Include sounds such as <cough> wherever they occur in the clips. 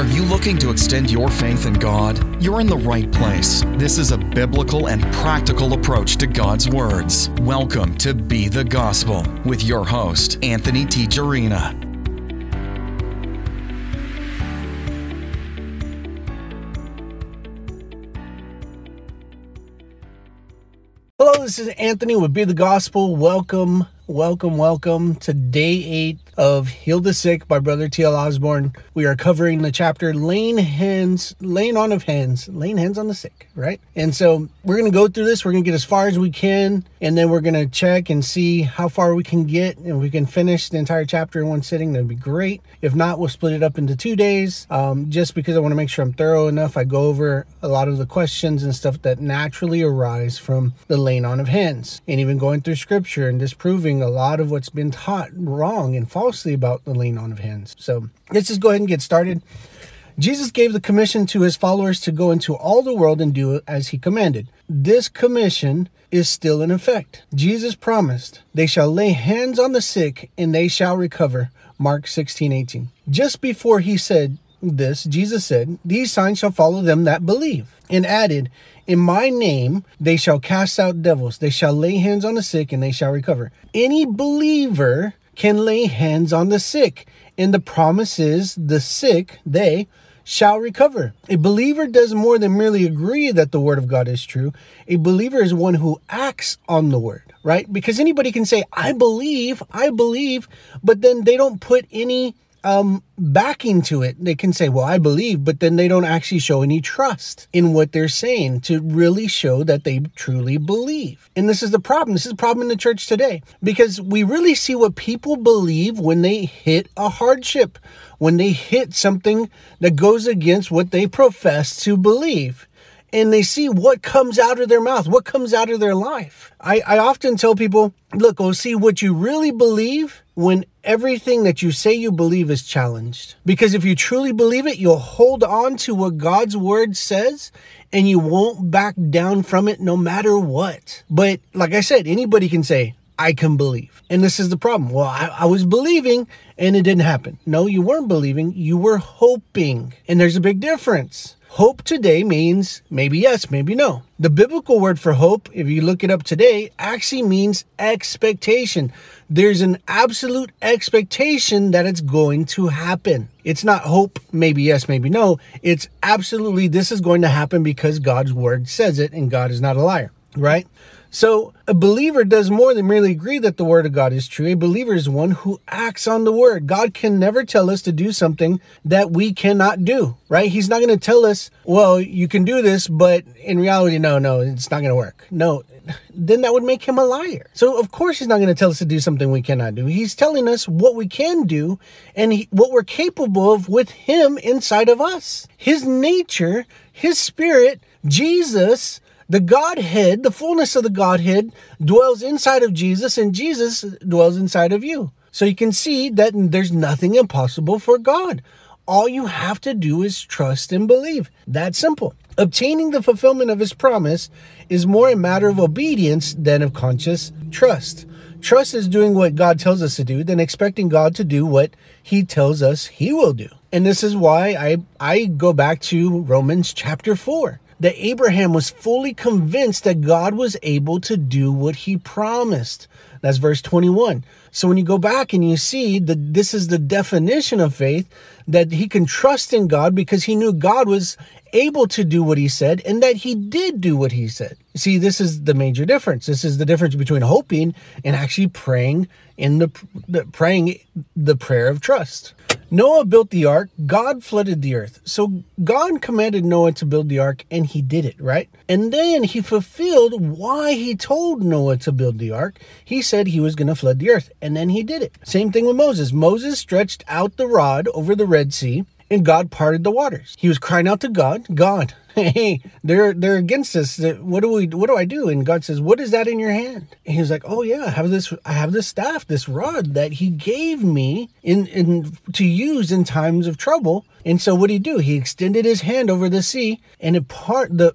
Are you looking to extend your faith in God? You're in the right place. This is a biblical and practical approach to God's words. Welcome to Be the Gospel with your host, Anthony T. Jarina. Hello, this is Anthony with Be the Gospel. Welcome, welcome, welcome to day eight of Heal the Sick by Brother T.L. Osborn. We are covering the chapter laying hands, laying on of hands, laying hands on the sick, right? And so we're going to go through this. We're going to get as far as we can, and then we're going to check and see how far we can get. And we can finish the entire chapter in one sitting. That'd be great. If not, we'll split it up into two days um, just because I want to make sure I'm thorough enough. I go over a lot of the questions and stuff that naturally arise from the laying on of hands and even going through scripture and disproving a lot of what's been taught wrong and falsely about the laying on of hands. So let's just go ahead and get started. Jesus gave the commission to his followers to go into all the world and do as he commanded. This commission is still in effect. Jesus promised, They shall lay hands on the sick and they shall recover. Mark 16, 18. Just before he said this, Jesus said, These signs shall follow them that believe, and added, In my name they shall cast out devils, they shall lay hands on the sick and they shall recover. Any believer can lay hands on the sick. And the promise is the sick, they shall recover. A believer does more than merely agree that the word of God is true. A believer is one who acts on the word, right? Because anybody can say, I believe, I believe, but then they don't put any um, backing to it. They can say, Well, I believe, but then they don't actually show any trust in what they're saying to really show that they truly believe. And this is the problem. This is the problem in the church today because we really see what people believe when they hit a hardship, when they hit something that goes against what they profess to believe and they see what comes out of their mouth, what comes out of their life. I, I often tell people, look, go see what you really believe when everything that you say you believe is challenged. Because if you truly believe it, you'll hold on to what God's word says and you won't back down from it no matter what. But like I said, anybody can say, I can believe. And this is the problem. Well, I, I, was believing and it didn't happen. No, you weren't believing, you were hoping. And there's a big difference. Hope today means maybe yes, maybe no. The biblical word for hope, if you look it up today, actually means expectation. There's an absolute expectation that it's going to happen. It's not hope, maybe yes, maybe no. It's absolutely this is going to happen because God's word says it and God is not a liar, right? So, a believer does more than merely agree that the word of God is true. A believer is one who acts on the word. God can never tell us to do something that we cannot do, right? He's not going to tell us, well, you can do this, but in reality, no, no, it's not going to work. No, then that would make him a liar. So, of course, he's not going to tell us to do something we cannot do. He's telling us what we can do and he, what we're capable of with him inside of us. His nature, his spirit, Jesus, the Godhead, the fullness of the Godhead, dwells inside of Jesus, and Jesus dwells inside of you. So you can see that there's nothing impossible for God. All you have to do is trust and believe. That's simple. Obtaining the fulfillment of his promise is more a matter of obedience than of conscious trust. Trust is doing what God tells us to do, than expecting God to do what he tells us he will do. And this is why I, I go back to Romans chapter 4 that Abraham was fully convinced that God was able to do what he promised. That's verse 21. So when you go back and you see that this is the definition of faith, that he can trust in God because he knew God was able to do what he said and that he did do what he said. See, this is the major difference. This is the difference between hoping and actually praying in the, the praying the prayer of trust. Noah built the ark, God flooded the earth. So God commanded Noah to build the ark, and he did it, right? And then he fulfilled why he told Noah to build the ark. He said he was going to flood the earth, and then he did it. Same thing with Moses. Moses stretched out the rod over the Red Sea, and God parted the waters. He was crying out to God, God, <laughs> hey, they're they're against us. Uh, what do we what do I do? And God says, What is that in your hand? And he was like, Oh yeah, I have this I have this staff, this rod that he gave me in, in to use in times of trouble. And so what did he do? He extended his hand over the sea and it part the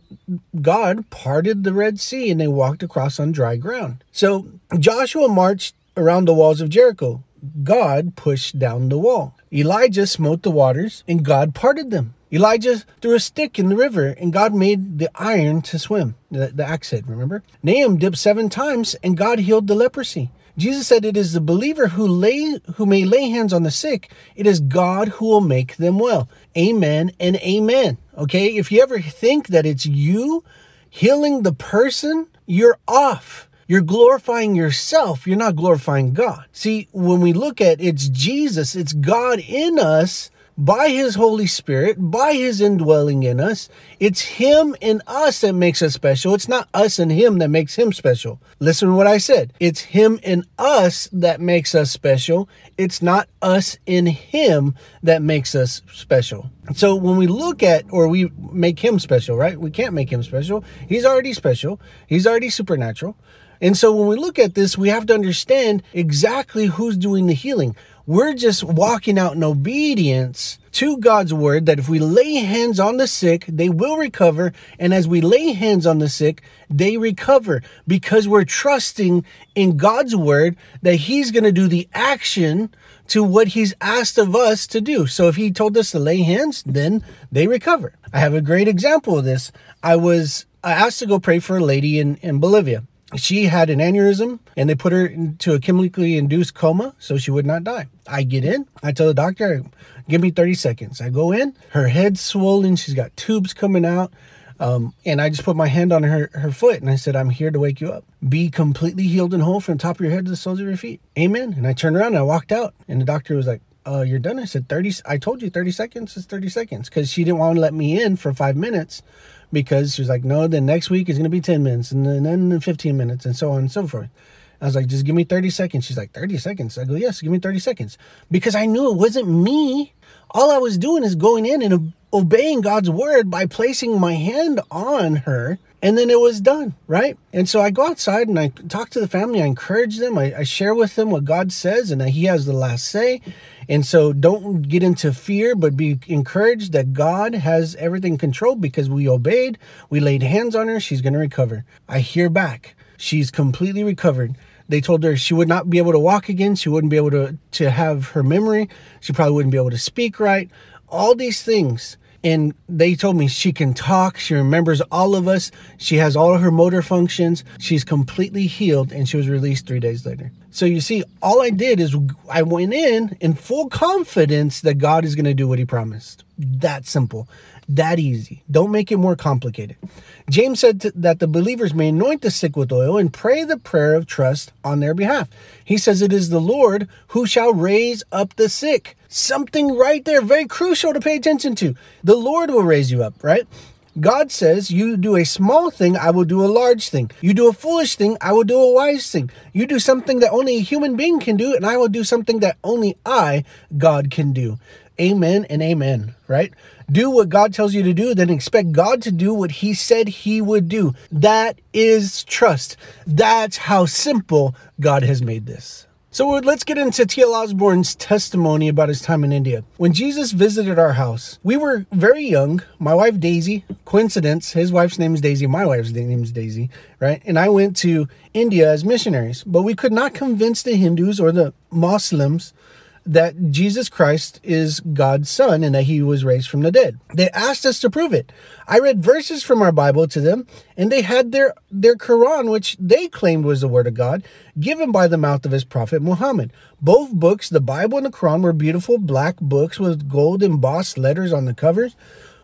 God parted the Red Sea and they walked across on dry ground. So Joshua marched around the walls of Jericho God pushed down the wall. Elijah smote the waters, and God parted them. Elijah threw a stick in the river, and God made the iron to swim. The, the axe head, remember? Naaman dipped seven times, and God healed the leprosy. Jesus said it is the believer who lay who may lay hands on the sick. It is God who will make them well. Amen and amen. Okay? If you ever think that it's you healing the person, you're off. You're glorifying yourself. You're not glorifying God. See, when we look at it's Jesus, it's God in us by his Holy Spirit, by his indwelling in us. It's him in us that makes us special. It's not us and him that makes him special. Listen to what I said. It's him in us that makes us special. It's not us in him that makes us special. So when we look at or we make him special, right? We can't make him special. He's already special. He's already supernatural. And so when we look at this, we have to understand exactly who's doing the healing. We're just walking out in obedience to God's word that if we lay hands on the sick, they will recover. And as we lay hands on the sick, they recover because we're trusting in God's word that He's going to do the action to what He's asked of us to do. So if He told us to lay hands, then they recover. I have a great example of this. I was asked to go pray for a lady in, in Bolivia she had an aneurysm and they put her into a chemically induced coma so she would not die. I get in, I tell the doctor, give me 30 seconds. I go in, her head's swollen, she's got tubes coming out. Um, and I just put my hand on her, her foot and I said, I'm here to wake you up. Be completely healed and whole from the top of your head to the soles of your feet. Amen. And I turned around and I walked out. And the doctor was like, uh, you're done. I said, 30, I told you 30 seconds is 30 seconds because she didn't want to let me in for five minutes because she was like, no, then next week is going to be 10 minutes and then 15 minutes and so on and so forth. I was like, just give me 30 seconds. She's like, 30 seconds. I go, yes, give me 30 seconds. Because I knew it wasn't me. All I was doing is going in and obeying God's word by placing my hand on her. And then it was done, right? And so I go outside and I talk to the family. I encourage them. I, I share with them what God says and that He has the last say. And so don't get into fear, but be encouraged that God has everything controlled because we obeyed. We laid hands on her. She's going to recover. I hear back. She's completely recovered. They told her she would not be able to walk again. She wouldn't be able to, to have her memory. She probably wouldn't be able to speak right. All these things and they told me she can talk she remembers all of us she has all of her motor functions she's completely healed and she was released three days later. So you see all i did is i went in in full confidence that god is going to do what he promised. That simple that easy. Don't make it more complicated. James said that the believers may anoint the sick with oil and pray the prayer of trust on their behalf. He says it is the Lord who shall raise up the sick. Something right there, very crucial to pay attention to. The Lord will raise you up, right? God says, You do a small thing, I will do a large thing. You do a foolish thing, I will do a wise thing. You do something that only a human being can do, and I will do something that only I, God, can do. Amen and amen, right? do what God tells you to do, then expect God to do what He said He would do. That is trust. That's how simple God has made this. So let's get into T.L. Osborn's testimony about his time in India. When Jesus visited our house, we were very young. My wife Daisy, coincidence, his wife's name is Daisy, my wife's name is Daisy, right? And I went to India as missionaries, but we could not convince the Hindus or the Muslims that Jesus Christ is God's son and that he was raised from the dead. They asked us to prove it. I read verses from our Bible to them and they had their their Quran which they claimed was the word of God given by the mouth of his prophet Muhammad. Both books, the Bible and the Quran were beautiful black books with gold embossed letters on the covers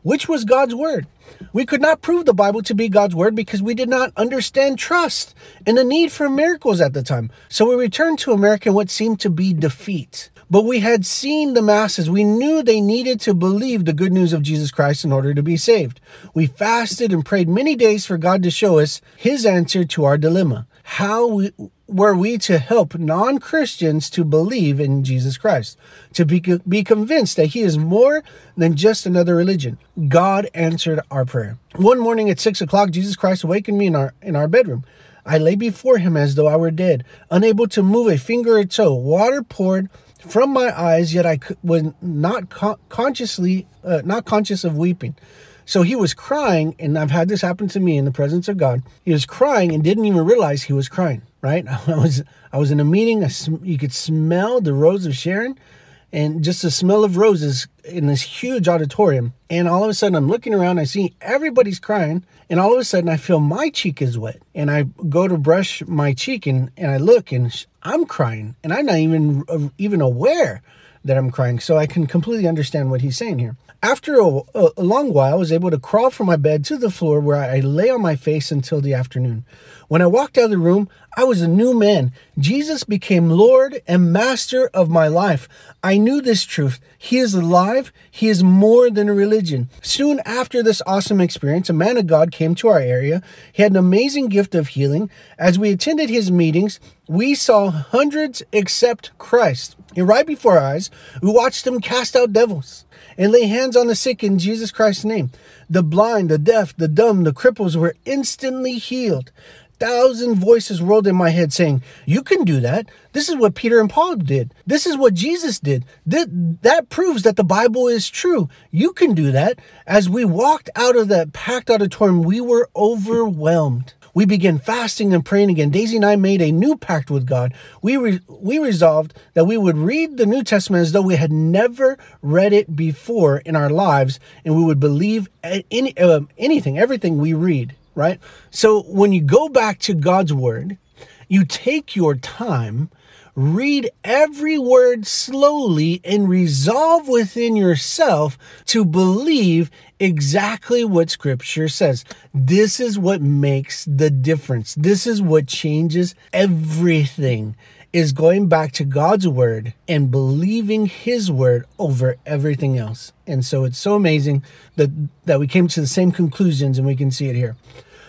which was God's word. We could not prove the Bible to be God's word because we did not understand trust and the need for miracles at the time. So we returned to America in what seemed to be defeat. But we had seen the masses. We knew they needed to believe the good news of Jesus Christ in order to be saved. We fasted and prayed many days for God to show us his answer to our dilemma. How we, were we to help non Christians to believe in Jesus Christ, to be, be convinced that He is more than just another religion? God answered our prayer. One morning at six o'clock, Jesus Christ awakened me in our, in our bedroom. I lay before Him as though I were dead, unable to move a finger or toe. Water poured from my eyes, yet I was not con- consciously, uh, not conscious of weeping. So he was crying, and I've had this happen to me in the presence of God. He was crying and didn't even realize he was crying. Right? <laughs> I was I was in a meeting. You could smell the rose of Sharon, and just the smell of roses in this huge auditorium. And all of a sudden, I'm looking around, I see everybody's crying, and all of a sudden, I feel my cheek is wet. And I go to brush my cheek, and, and I look, and I'm crying, and I'm not even uh, even aware that I'm crying. So I can completely understand what he's saying here. After a, a, long while, I was able to crawl from my bed to the floor where I lay on my face until the afternoon. When I walked out of the room, I was a new man. Jesus became Lord and Master of my life. I knew this truth. He is alive. He is more than a religion. Soon after this awesome experience, a man of God came to our area. He had an amazing gift of healing. As we attended his meetings, we saw hundreds accept Christ. And right before our eyes, we watched him cast out devils and lay hands on the sick in Jesus Christ's name. The blind, the deaf, the dumb, the cripples were instantly healed thousand voices rolled in my head saying, You can do that. This is what Peter and Paul did. This is what Jesus did. That, proves that the Bible is true. You can do that. As we walked out of that packed auditorium, we were overwhelmed. We began fasting and praying again. Daisy and I made a new pact with God. We, re- we resolved that we would read the New Testament as though we had never read it before in our lives, and we would believe any, uh, anything, everything we read right? So when you go back to God's word, you take your time, read every word slowly, and resolve within yourself to believe exactly what scripture says. This is what makes the difference. This is what changes everything is going back to God's word and believing his word over everything else. And so it's so amazing that that we came to the same conclusions and we can see it here.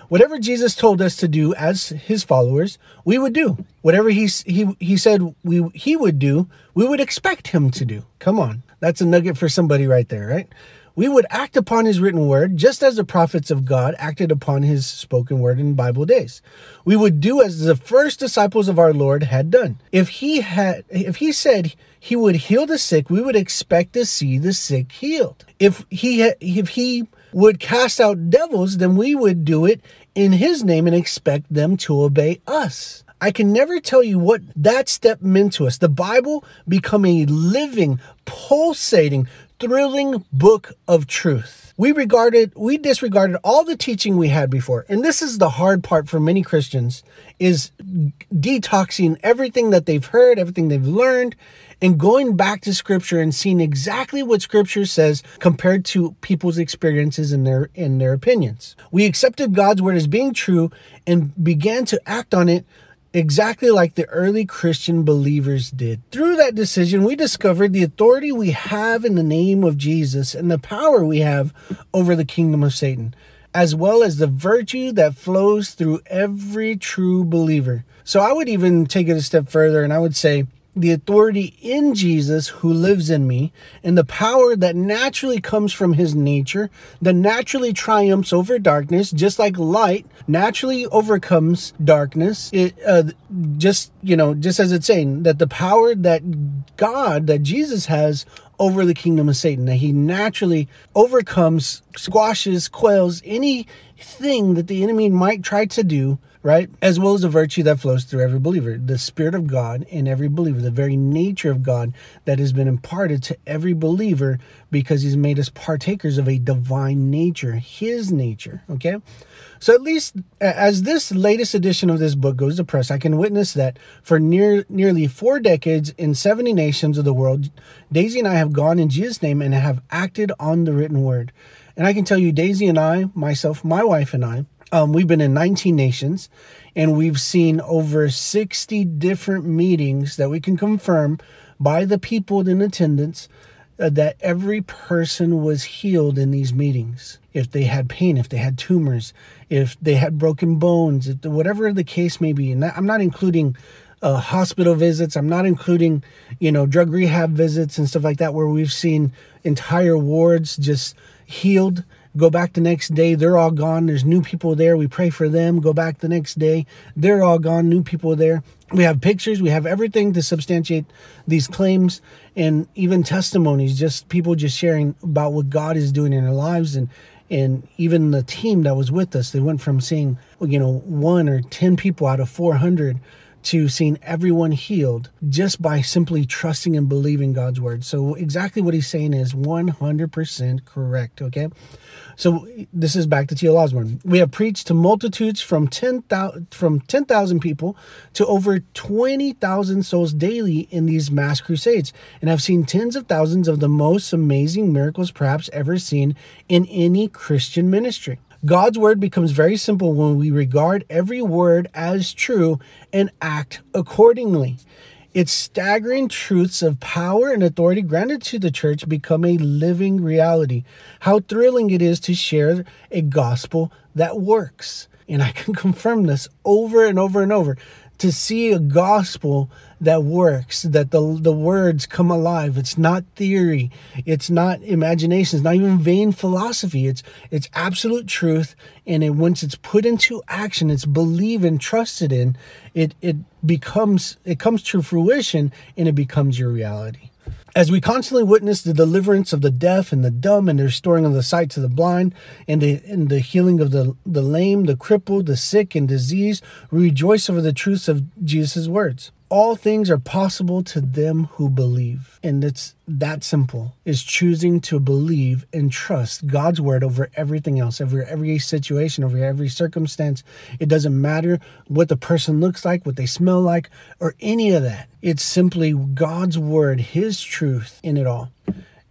Whatever Jesus told us to do as his followers, we would do. Whatever he he he said we he would do, we would expect him to do. Come on. That's a nugget for somebody right there, right? We would act upon his written word just as the prophets of God acted upon his spoken word in Bible days. We would do as the first disciples of our Lord had done. If he had if he said he would heal the sick, we would expect to see the sick healed. If he if he would cast out devils, then we would do it in his name and expect them to obey us. I can never tell you what that step meant to us. The Bible becoming a living, pulsating, thrilling book of truth. We regarded, we disregarded all the teaching we had before. And this is the hard part for many Christians is detoxing everything that they've heard, everything they've learned, and going back to scripture and seeing exactly what scripture says compared to people's experiences and their in their opinions. We accepted God's word as being true and began to act on it exactly like the early Christian believers did. Through that decision, we discovered the authority we have in the name of Jesus and the power we have over the kingdom of Satan, as well as the virtue that flows through every true believer. So I would even take it a step further and I would say, the authority in Jesus who lives in me and the power that naturally comes from his nature, that naturally triumphs over darkness, just like light naturally overcomes darkness. It uh, just, you know, just as it's saying that the power that God, that Jesus has over the kingdom of Satan, that he naturally overcomes, squashes, quells anything that the enemy might try to do right? As well as the virtue that flows through every believer, the Spirit of God in every believer, the very nature of God that has been imparted to every believer because He's made us partakers of a divine nature, His nature, okay? So at least as this latest edition of this book goes to press, I can witness that for near nearly four decades in 70 nations of the world, Daisy and I have gone in Jesus' name and have acted on the written word. And I can tell you, Daisy and I, myself, my wife and I, um, we've been in 19 nations and we've seen over 60 different meetings that we can confirm by the people in attendance uh, that every person was healed in these meetings. If they had pain, if they had tumors, if they had broken bones, if, whatever the case may be. And I'm not including uh, hospital visits. I'm not including, you know, drug rehab visits and stuff like that, where we've seen entire wards just healed Go back the next day, they're all gone. There's new people there. We pray for them. Go back the next day, they're all gone. New people there. We have pictures, we have everything to substantiate these claims and even testimonies, just people just sharing about what God is doing in their lives and And even the team that was with us, they went from seeing, you know, one or 10 people out of 400 to seeing everyone healed just by simply trusting and believing God's word. So exactly what he's saying is 100% correct, okay? So this is back to T.L. Osborn. We have preached to multitudes from 10,000 from 10,000 people to over 20,000 souls daily in these mass crusades and I've seen tens of thousands of the most amazing miracles perhaps ever seen in any Christian ministry. God's word becomes very simple when we regard every word as true and act accordingly. Its staggering truths of power and authority granted to the church become a living reality. How thrilling it is to share a gospel that works. And I can <laughs> confirm this over and over and over to see a gospel that works, that the, the words come alive. It's not theory. It's not imagination. It's not even vain philosophy. It's, it's absolute truth. And it, once it's put into action, it's believed and trusted in, it, it becomes, it comes to fruition and it becomes your reality. As we constantly witness the deliverance of the deaf and the dumb and the restoring of the sight to the blind and the, and the healing of the, the lame, the crippled, the sick and diseased, we rejoice over the truths of Jesus' words all things are possible to them who believe. And it's that simple is choosing to believe and trust God's word over everything else, over every situation, over every circumstance. It doesn't matter what the person looks like, what they smell like, or any of that. It's simply God's word, His truth in it all.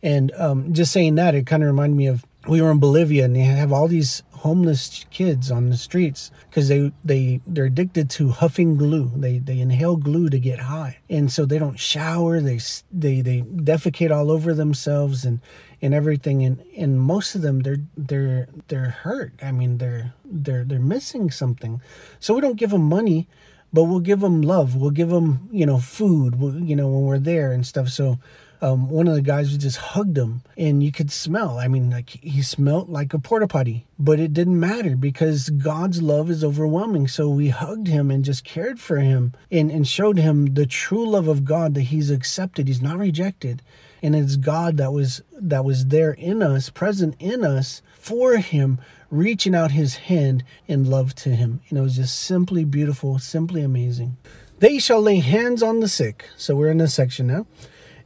And um, just saying that, it kind of reminded me of we were in Bolivia and they have all these homeless kids on the streets because they they they're addicted to huffing glue. They they inhale glue to get high, and so they don't shower. They they they defecate all over themselves and and everything. And and most of them they're they're they're hurt. I mean they're they're they're missing something. So we don't give them money, but we'll give them love. We'll give them you know food. We'll, you know when we're there and stuff. So um, one of the guys just hugged him and you could smell. I mean, like he smelled like a porta potty, but it didn't matter because God's love is overwhelming. So we hugged him and just cared for him and, and showed him the true love of God that he's accepted. He's not rejected. And it's God that was that was there in us, present in us for him, reaching out his hand in love to him. And it was just simply beautiful, simply amazing. They shall lay hands on the sick. So we're in this section now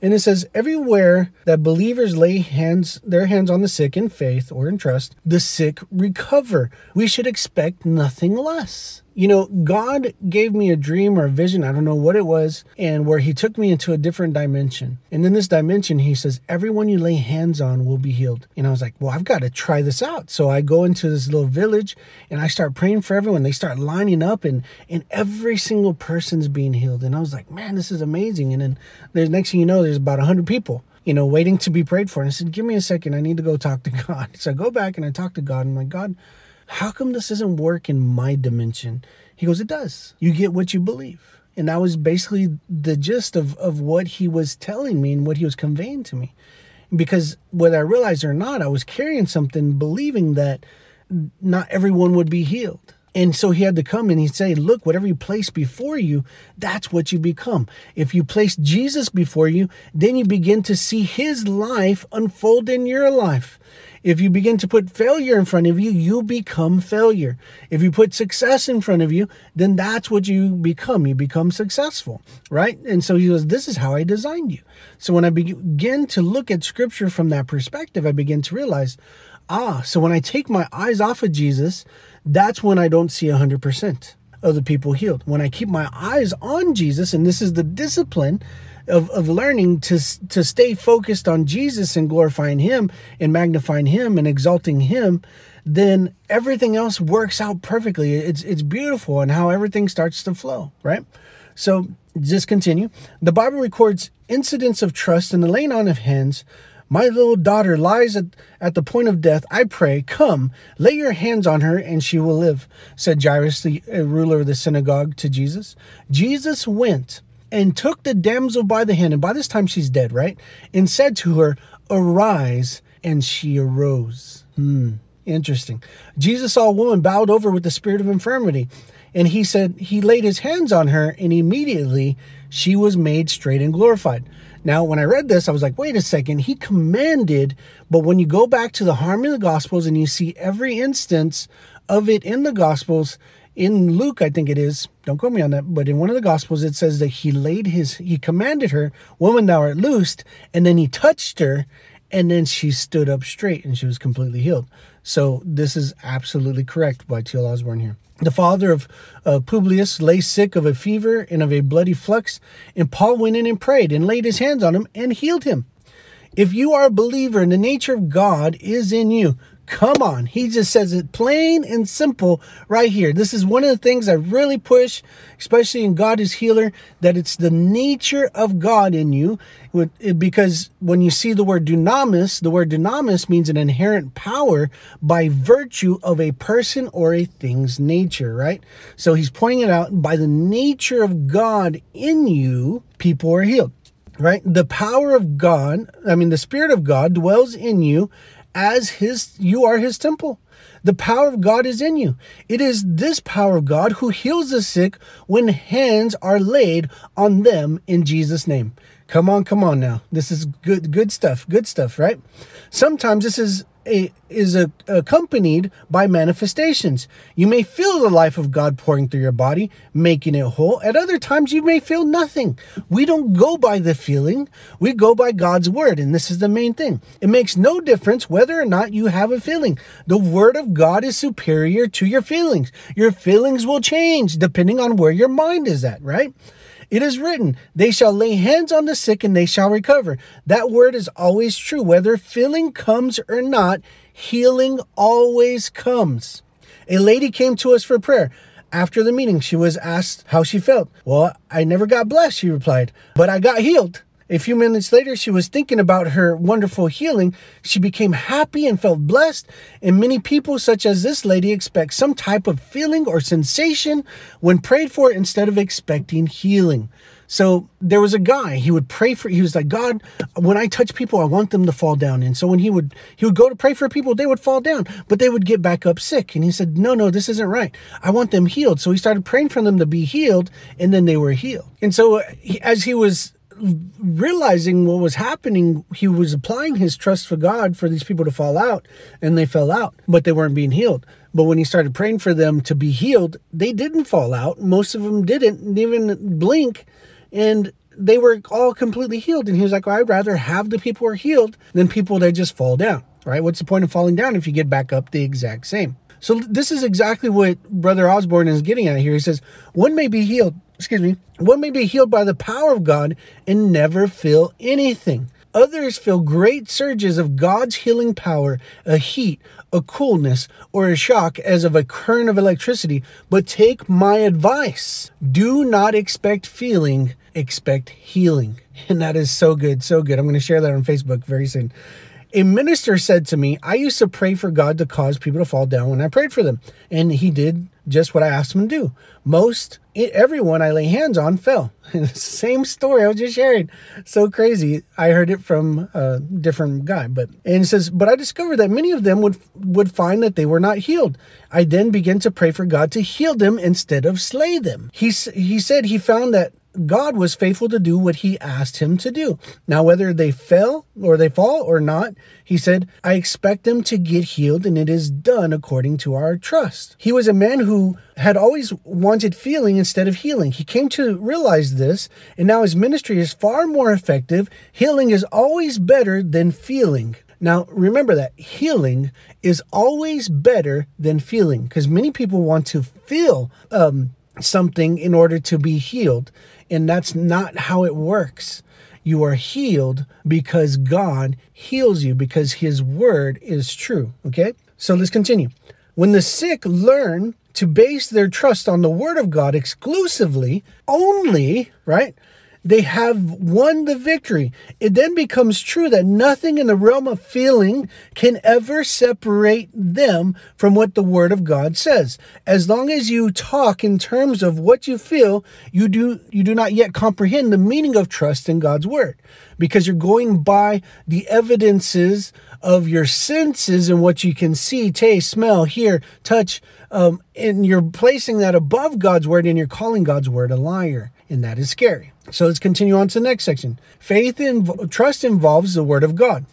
and it says, everywhere that believers lay hands, their hands on the sick in faith or in trust, the sick recover. We should expect nothing less you know, God gave me a dream or a vision, I don't know what it was, and where He took me into a different dimension. And in this dimension, He says, Everyone you lay hands on will be healed. And I was like, Well, I've got to try this out. So I go into this little village and I start praying for everyone. They start lining up, and, and every single person's being healed. And I was like, Man, this is amazing. And then the next thing you know, there's about 100 people you know, waiting to be prayed for. And I said, Give me a second. I need to go talk to <laughs> God. So I go back and I talk to God. And I'm like, God, how come this doesn't work in my dimension? He goes, It does. You get what you believe. And that was basically the gist of, of what he was telling me and what he was conveying to me. Because whether I realized or not, I was carrying something believing that not everyone would be healed. And so he had to come and he'd say, Look, whatever you place before you, that's what you become. If you place Jesus before you, then you begin to see his life unfold in your life. If you begin to put failure in front of you, you become failure. If you put success in front of you, then that's what you become. You become successful, right? And so he goes, This is how I designed you. So when I begin to look at scripture from that perspective, I begin to realize, ah, so when I take my eyes off of Jesus, that's when I don't see 100% of the people healed. When I keep my eyes on Jesus, and this is the discipline of, of learning to, to stay focused on Jesus and glorifying Him and magnifying Him and exalting Him, then everything else works out perfectly. It's, it's beautiful and how everything starts to flow, right? So just continue. The Bible records incidents of trust and the laying on of hands. My little daughter lies at, at the point of death. I pray, come, lay your hands on her, and she will live, said Jairus, the uh, ruler of the synagogue, to Jesus. Jesus went and took the damsel by the hand, and by this time she's dead, right? And said to her, Arise, and she arose. Hmm, interesting. Jesus saw a woman bowed over with the spirit of infirmity, and he said, He laid his hands on her, and immediately she was made straight and glorified. Now, when I read this, I was like, wait a second, he commanded, but when you go back to the harmony of the Gospels and you see every instance of it in the Gospels, in Luke, I think it is, don't quote me on that, but in one of the Gospels, it says that he laid his, he commanded her, Woman, thou art loosed, and then he touched her, and then she stood up straight and she was completely healed. So this is absolutely correct by T.L. Osborn here. The father of uh, Publius lay sick of a fever and of a bloody flux, and Paul went in and prayed and laid his hands on him and healed him. If you are a believer and the nature of God is in you, Come on. He just says it plain and simple right here. This is one of the things I really push, especially in God is Healer, that it's the nature of God in you. Because when you see the word dunamis, the word dunamis means an inherent power by virtue of a person or a thing's nature, right? So he's pointing it out by the nature of God in you, people are healed right? The power of God, I mean, the Spirit of God dwells in you as his you are his temple. The power of God is in you. It is this power of God who heals the sick when hands are laid on them in Jesus name. Come on, come on now. This is good good stuff. Good stuff, right? Sometimes this is is a, accompanied by manifestations. You may feel the life of God pouring through your body, making it whole. At other times, you may feel nothing. We don't go by the feeling, we go by God's word. And this is the main thing. It makes no difference whether or not you have a feeling. The word of God is superior to your feelings. Your feelings will change depending on where your mind is at, right? It is written, They shall lay hands on the sick and they shall recover. That word is always true. Whether feeling comes or not, healing always comes. A lady came to us for prayer. After the meeting, she was asked how she felt. Well, I never got blessed, she replied, but I got healed. A few minutes later, she was thinking about her wonderful healing. She became happy and felt blessed. And many people, such as this lady, expect some type of feeling or sensation when prayed for instead of expecting healing. So there was a guy, he would pray for, he was like, God, when I touch people, I want them to fall down. And so when he would, he would go to pray for people, they would fall down, but they would get back up sick. And he said, no, no, this isn't right. I want them healed. So he started praying for them to be healed and then they were healed. And so uh, as he was realizing what was happening, he was applying his trust for God for these people to fall out, and they fell out, but they weren't being healed. But when he started praying for them to be healed, they didn't fall out. Most of them didn't even blink, and they were all completely healed. And he was like, well, I'd rather have the people who are healed than people that just fall down, right? What's the point of falling down if you get back up the exact same? So this is exactly what Brother Osborn is getting at here. He says, one may be healed excuse me, one may be healed by the power of God and never feel anything. Others feel great surges of God's healing power, a heat, a coolness, or a shock as of a current of electricity. But take my advice do not expect feeling, expect healing. <laughs> And that is so good, so good. I'm going to share that on Facebook very soon. A minister said to me, I used to pray for God to cause people to fall down when I prayed for them. And he did just what I asked him to do. Most, everyone I lay hands on fell. <laughs> Same story I was just sharing. So crazy. I heard it from a different guy, but and it says, but I discovered that many of them would would find that they were not healed. I then began to pray for God to heal them instead of slay them. He he said he found that God was faithful to do what he asked him to do. Now, whether they fell or they fall or not, he said, I expect them to get healed and it is done according to our trust. He was a man who had always wanted feeling instead of healing. He came to realize this, and now his ministry is far more effective. Healing is always better than feeling. Now, remember that healing is always better than feeling because many people want to feel um, something in order to be healed. And that's not how it works. You are healed because God heals you because his word is true. Okay? So let's continue. When the sick learn to base their trust on the word of God exclusively, only, right? They have won the victory. It then becomes true that nothing in the realm of feeling can ever separate them from what the Word of God says. As long as you talk in terms of what you feel, you do you do not yet comprehend the meaning of trust in God's Word, because you're going by the evidences of your senses and what you can see, taste, smell, hear, touch, um, and you're placing that above God's Word, and you're calling God's Word a liar. and that is scary. So let's continue on to the next section. Faith and trust involves the word of God.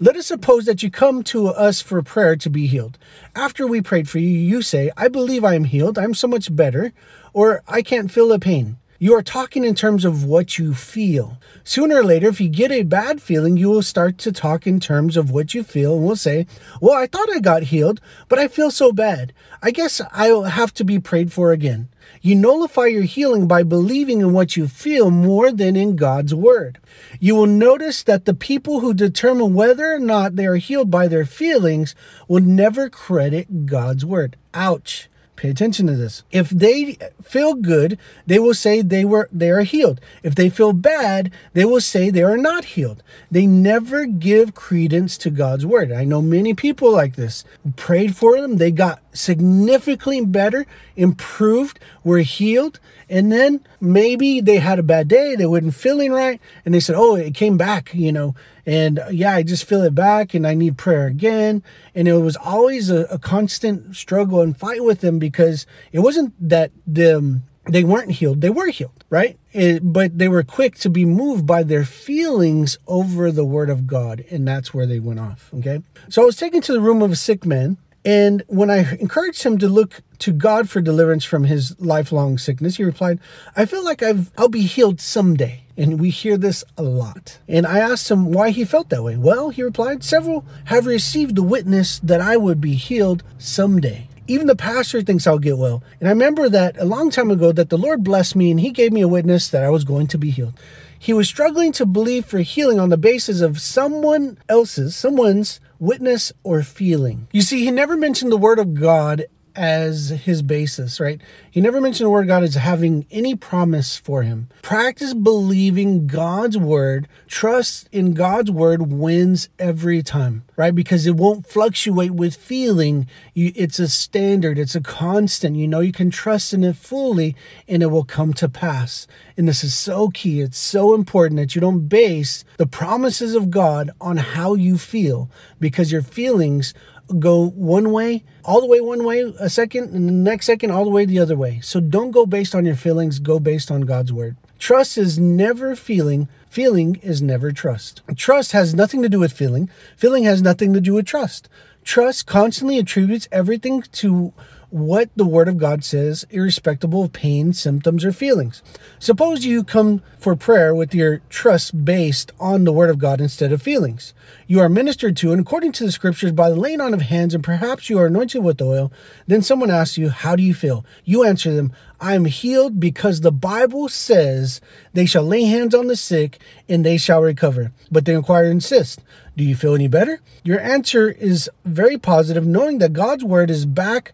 Let us suppose that you come to us for prayer to be healed. After we prayed for you, you say, I believe I am healed, I'm so much better, or I can't feel the pain. You are talking in terms of what you feel. Sooner or later, if you get a bad feeling, you will start to talk in terms of what you feel and will say, Well, I thought I got healed, but I feel so bad. I guess I'll have to be prayed for again. You nullify your healing by believing in what you feel more than in God's word. You will notice that the people who determine whether or not they are healed by their feelings will never credit God's word. Ouch. Pay attention to this. If they feel good, they will say they were they are healed. If they feel bad, they will say they are not healed. They never give credence to God's word. I know many people like this. Prayed for them, they got significantly better, improved, were healed, and then maybe they had a bad day, they weren't feeling right, and they said, "Oh, it came back," you know, and uh, yeah, I just feel it back, and I need prayer again. And it was always a, a constant struggle and fight with them because it wasn't that the they weren't healed; they were healed, right? It, but they were quick to be moved by their feelings over the word of God, and that's where they went off. Okay, so I was taken to the room of a sick man and when I encouraged him to look to God for deliverance from his lifelong sickness, he replied, I feel like I've, I'll be healed someday. And we hear this a lot. And I asked him why he felt that way. Well, he replied, several have received the witness that I would be healed someday. Even the pastor thinks I'll get well. And I remember that a long time ago that the Lord blessed me and he gave me a witness that I was going to be healed. He was struggling to believe for healing on the basis of someone else's, someone's witness or feeling. You see, he never mentioned the word of God as his basis, right? He never mentioned the word God as having any promise for him. Practice believing God's word, trust in God's word wins every time, right? Because it won't fluctuate with feeling. It's a standard, it's a constant. You know, you can trust in it fully and it will come to pass. And this is so key. It's so important that you don't base the promises of God on how you feel because your feelings go one way, all the way one way a second, and the next second all the way the other way. So don't go based on your feelings, go based on God's word. Trust is never feeling, feeling is never trust. Trust has nothing to do with feeling, feeling has nothing to do with trust. Trust constantly attributes everything to what the Word of God says, irrespective of pain, symptoms, or feelings. Suppose you come for prayer with your trust based on the Word of God instead of feelings. You are ministered to, and according to the Scriptures, by the laying on of hands, and perhaps you are anointed with oil. Then someone asks you, How do you feel? You answer them, I am healed because the Bible says they shall lay hands on the sick and they shall recover. But the inquirer insists, Do you feel any better? Your answer is very positive, knowing that God's Word is back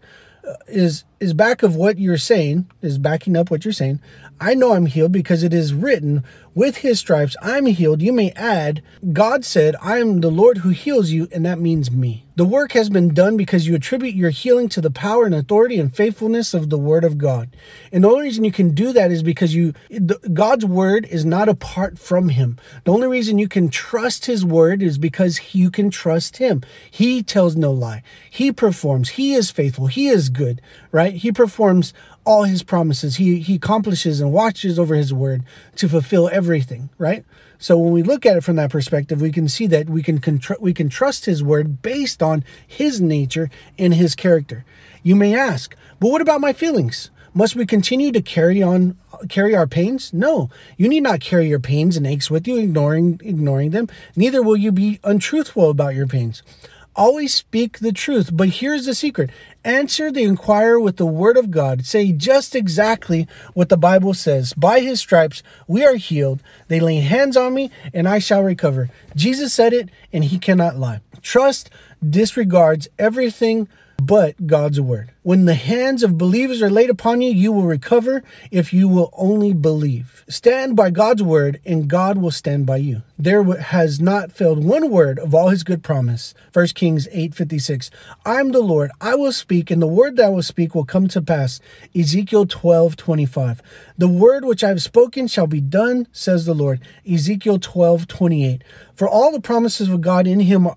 is is back of what you're saying is backing up what you're saying i know i'm healed because it is written with his stripes i'm healed. You may add god said i am the lord who heals you and that means me. The work has been done because you attribute your healing to the power and authority and faithfulness of the word of god. And the only reason you can do that is because you god's word is not apart from him. The only reason you can trust his word is because you can trust him. He tells no lie. He performs. He is faithful. He is good right? He performs all his promises. He he accomplishes and watches over his word to fulfill everything, right? So when we look at it from that perspective, we can see that we can contr- we can trust his word based on his nature and his character. You may ask, "But what about my feelings? Must we continue to carry on carry our pains? No. You need not carry your pains and aches with you ignoring ignoring them. Neither will you be untruthful about your pains. Always speak the truth. But here's the secret answer the inquirer with the word of God. Say just exactly what the Bible says. By his stripes we are healed. They lay hands on me and I shall recover. Jesus said it and he cannot lie. Trust disregards everything but God's word. When the hands of believers are laid upon you, you will recover if you will only believe. Stand by God's word, and God will stand by you. There has not failed one word of all his good promise. 1 Kings 8:56. I am the Lord, I will speak, and the word that I will speak will come to pass. Ezekiel 12:25. The word which I have spoken shall be done, says the Lord. Ezekiel 12:28. For all the promises of God in him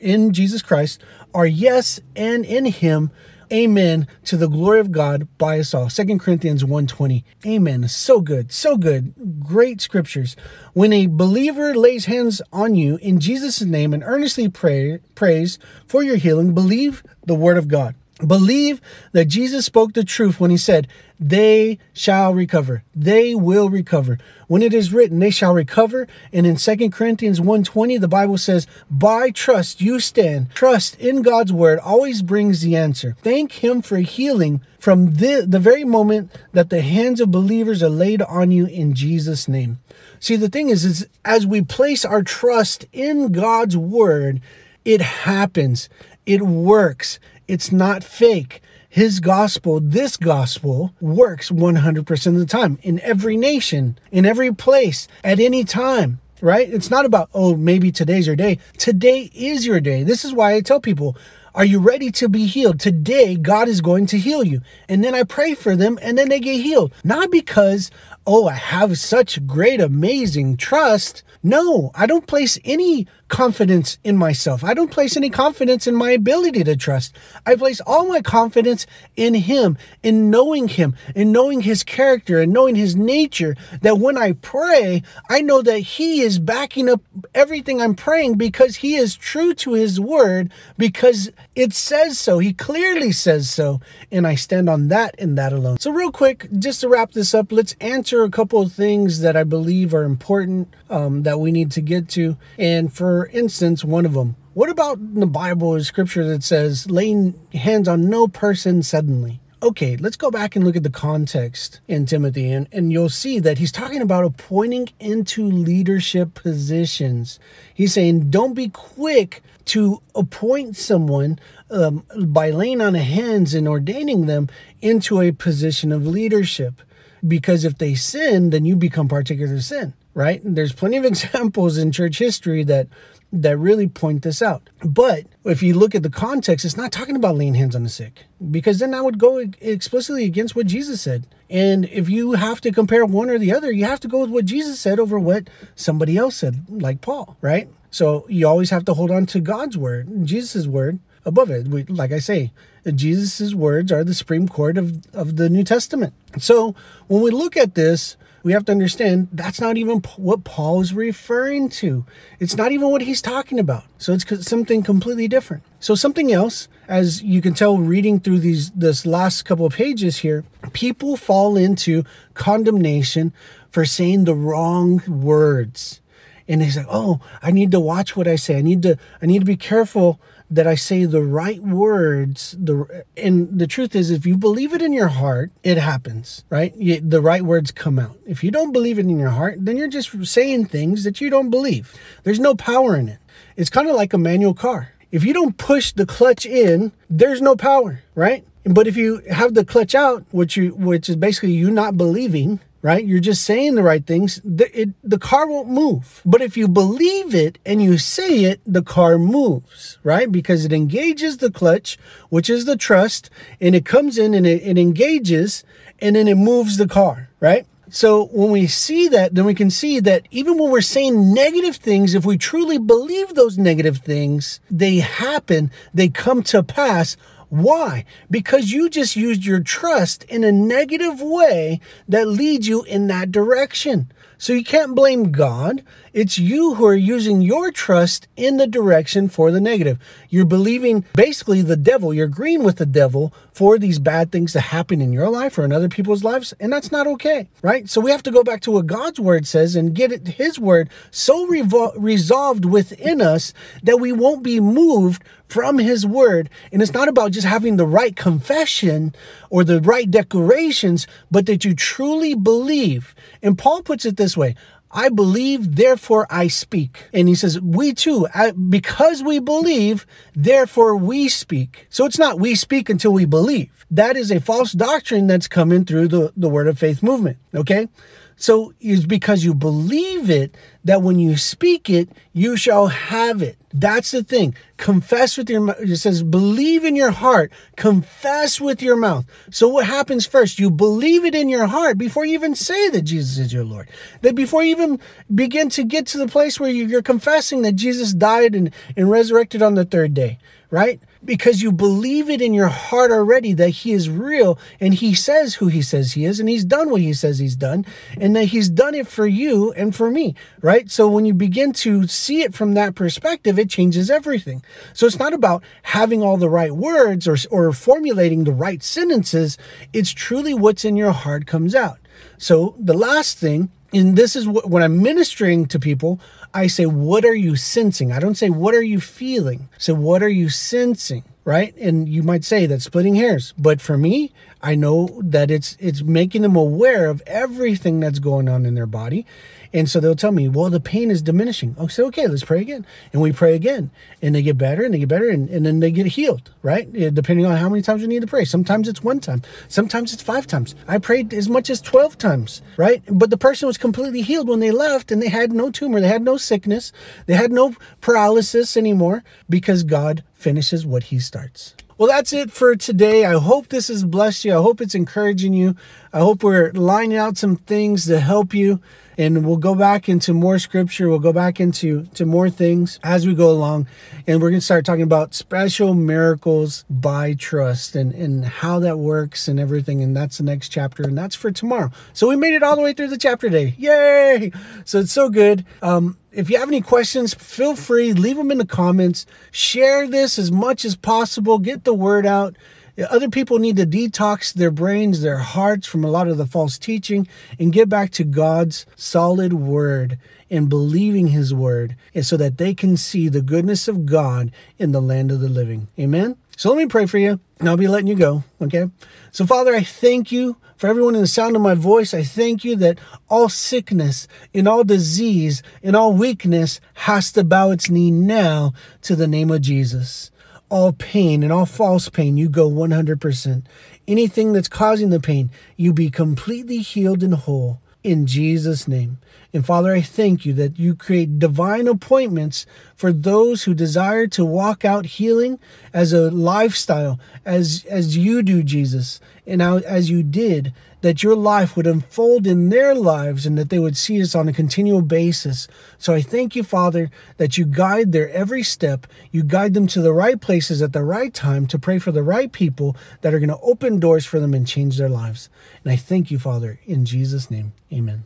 in Jesus Christ are yes, and in him Amen to the glory of God by us all. Second Corinthians 1:20. Amen. So good. So good. Great scriptures. When a believer lays hands on you in Jesus' name and earnestly pray, prays for your healing, believe the word of God. Believe that Jesus spoke the truth when he said, They shall recover. They will recover. When it is written, they shall recover. And in 2 Corinthians 1:20, the Bible says, By trust you stand. Trust in God's word always brings the answer. Thank him for healing from the, the very moment that the hands of believers are laid on you in Jesus' name. See, the thing is, is as we place our trust in God's word, it happens. It works. It's not fake. His gospel, this gospel, works 100% of the time in every nation, in every place, at any time, right? It's not about, oh, maybe today's your day. Today is your day. This is why I tell people, are you ready to be healed? Today, God is going to heal you. And then I pray for them and then they get healed. Not because, oh, I have such great, amazing trust. No, I don't place any confidence in myself. I don't place any confidence in my ability to trust. I place all my confidence in Him, in knowing Him, in knowing His character, and knowing His nature. That when I pray, I know that He is backing up everything I'm praying because He is true to His word, because it says so. He clearly says so. And I stand on that and that alone. So, real quick, just to wrap this up, let's answer a couple of things that I believe are important um, that we need to get to. And for instance, one of them. What about the Bible or scripture that says laying hands on no person suddenly? Okay, let's go back and look at the context in Timothy, and, and you'll see that he's talking about appointing into leadership positions. He's saying, don't be quick to appoint someone um, by laying on hands and ordaining them into a position of leadership. Because if they sin, then you become partaker of sin, right? There's plenty of <laughs> examples in church history that that really point this out. But if you look at the context, it's not talking about laying hands on the sick because then that would go explicitly against what Jesus said. And if you have to compare one or the other, you have to go with what Jesus said over what somebody else said, like Paul, right? So you always have to hold on to God's word, Jesus' word above it. We, like I say, Jesus' words are the supreme court of, of the New Testament. So when we look at this, we have to understand that's not even what Paul is referring to. It's not even what he's talking about. So it's something completely different. So something else, as you can tell reading through these this last couple of pages here, people fall into condemnation for saying the wrong words. And he's like, "Oh, I need to watch what I say. I need to I need to be careful that I say the right words. The and the truth is, if you believe it in your heart, it happens, right? You, the right words come out. If you don't believe it in your heart, then you're just saying things that you don't believe. There's no power in it. It's kind of like a manual car. If you don't push the clutch in, there's no power, right? But if you have the clutch out, which you which is basically you not believing, right? You're just saying the right things. The, it, the car won't move. But if you believe it and you say it, the car moves, right? Because it engages the clutch, which is the trust, and it comes in and it, it engages and then it moves the car, right? So when we see that, then we can see that even when we're saying negative things, if we truly believe those negative things, they happen, they come to pass why? Because you just used your trust in a negative way that leads you in that direction. So you can't blame God. It's you who are using your trust in the direction for the negative. You're believing basically the devil, you're agreeing with the devil for these bad things to happen in your life or in other people's lives, and that's not okay, right? So we have to go back to what God's word says and get it, his word so revol- resolved within us that we won't be moved from his word. And it's not about just having the right confession or the right declarations, but that you truly believe. And Paul puts it this way I believe, therefore I speak. And he says, we too, because we believe, therefore we speak. So it's not we speak until we believe. That is a false doctrine that's coming through the, the word of faith movement. Okay. So it's because you believe it that when you speak it, you shall have it. That's the thing. Confess with your mouth. It says, believe in your heart, confess with your mouth. So what happens first? You believe it in your heart before you even say that Jesus is your Lord. That before you even begin to get to the place where you're confessing that Jesus died and, and resurrected on the third day, right? Because you believe it in your heart already that he is real and he says who he says he is and he's done what he says he's done and that he's done it for you and for me, right? So when you begin to see it from that perspective, it changes everything. So it's not about having all the right words or, or formulating the right sentences. It's truly what's in your heart comes out. So the last thing and this is what when I'm ministering to people, I say, What are you sensing? I don't say, What are you feeling? So, what are you sensing? Right. And you might say that's splitting hairs. But for me, I know that it's it's making them aware of everything that's going on in their body. And so they'll tell me, well, the pain is diminishing. I'll say, okay, let's pray again. And we pray again. And they get better and they get better and, and then they get healed, right? Depending on how many times we need to pray. Sometimes it's one time, sometimes it's five times. I prayed as much as 12 times, right? But the person was completely healed when they left and they had no tumor, they had no sickness, they had no paralysis anymore because God finishes what he starts. Well, that's it for today. I hope this has blessed you. I hope it's encouraging you. I hope we're lining out some things to help you and we'll go back into more scripture. We'll go back into to more things as we go along. And we're going to start talking about special miracles by trust and and how that works and everything. And that's the next chapter. And that's for tomorrow. So we made it all the way through the chapter today. Yay! So it's so good. Um if you have any questions, feel free, leave them in the comments. Share this as much as possible. Get the word out. Other people need to detox their brains, their hearts from a lot of the false teaching and get back to God's solid word and believing his word and so that they can see the goodness of God in the land of the living. Amen. So let me pray for you and I'll be letting you go. Okay. So Father, I thank you for everyone in the sound of my voice. I thank you that all sickness and all disease and all weakness has to bow its knee now to the name of Jesus all pain and all false pain, you go 100%. Anything that's causing the pain, you be completely healed and whole in Jesus' name. And Father, I thank you that you create divine appointments for those who desire to walk out healing as a lifestyle, as as you do, Jesus, and as you did, that your life would unfold in their lives and that they would see us on a continual basis. So I thank you, Father, that you guide their every step. You guide them to the right places at the right time to pray for the right people that are going to open doors for them and change their lives. And I thank you, Father, in Jesus' name. Amen.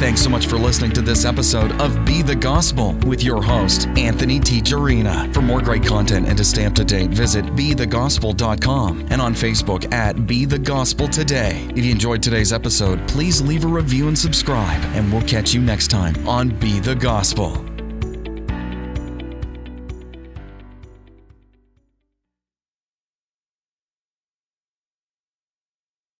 Thanks so much for listening to this episode of Be the Gospel with your host, Anthony T. Jarina. For more great content and to stay up to date, visit BeTheGospel.com and on Facebook at Be the Gospel Today. If you enjoyed today's episode, please leave a review and subscribe, and we'll catch you next time on Be the Gospel.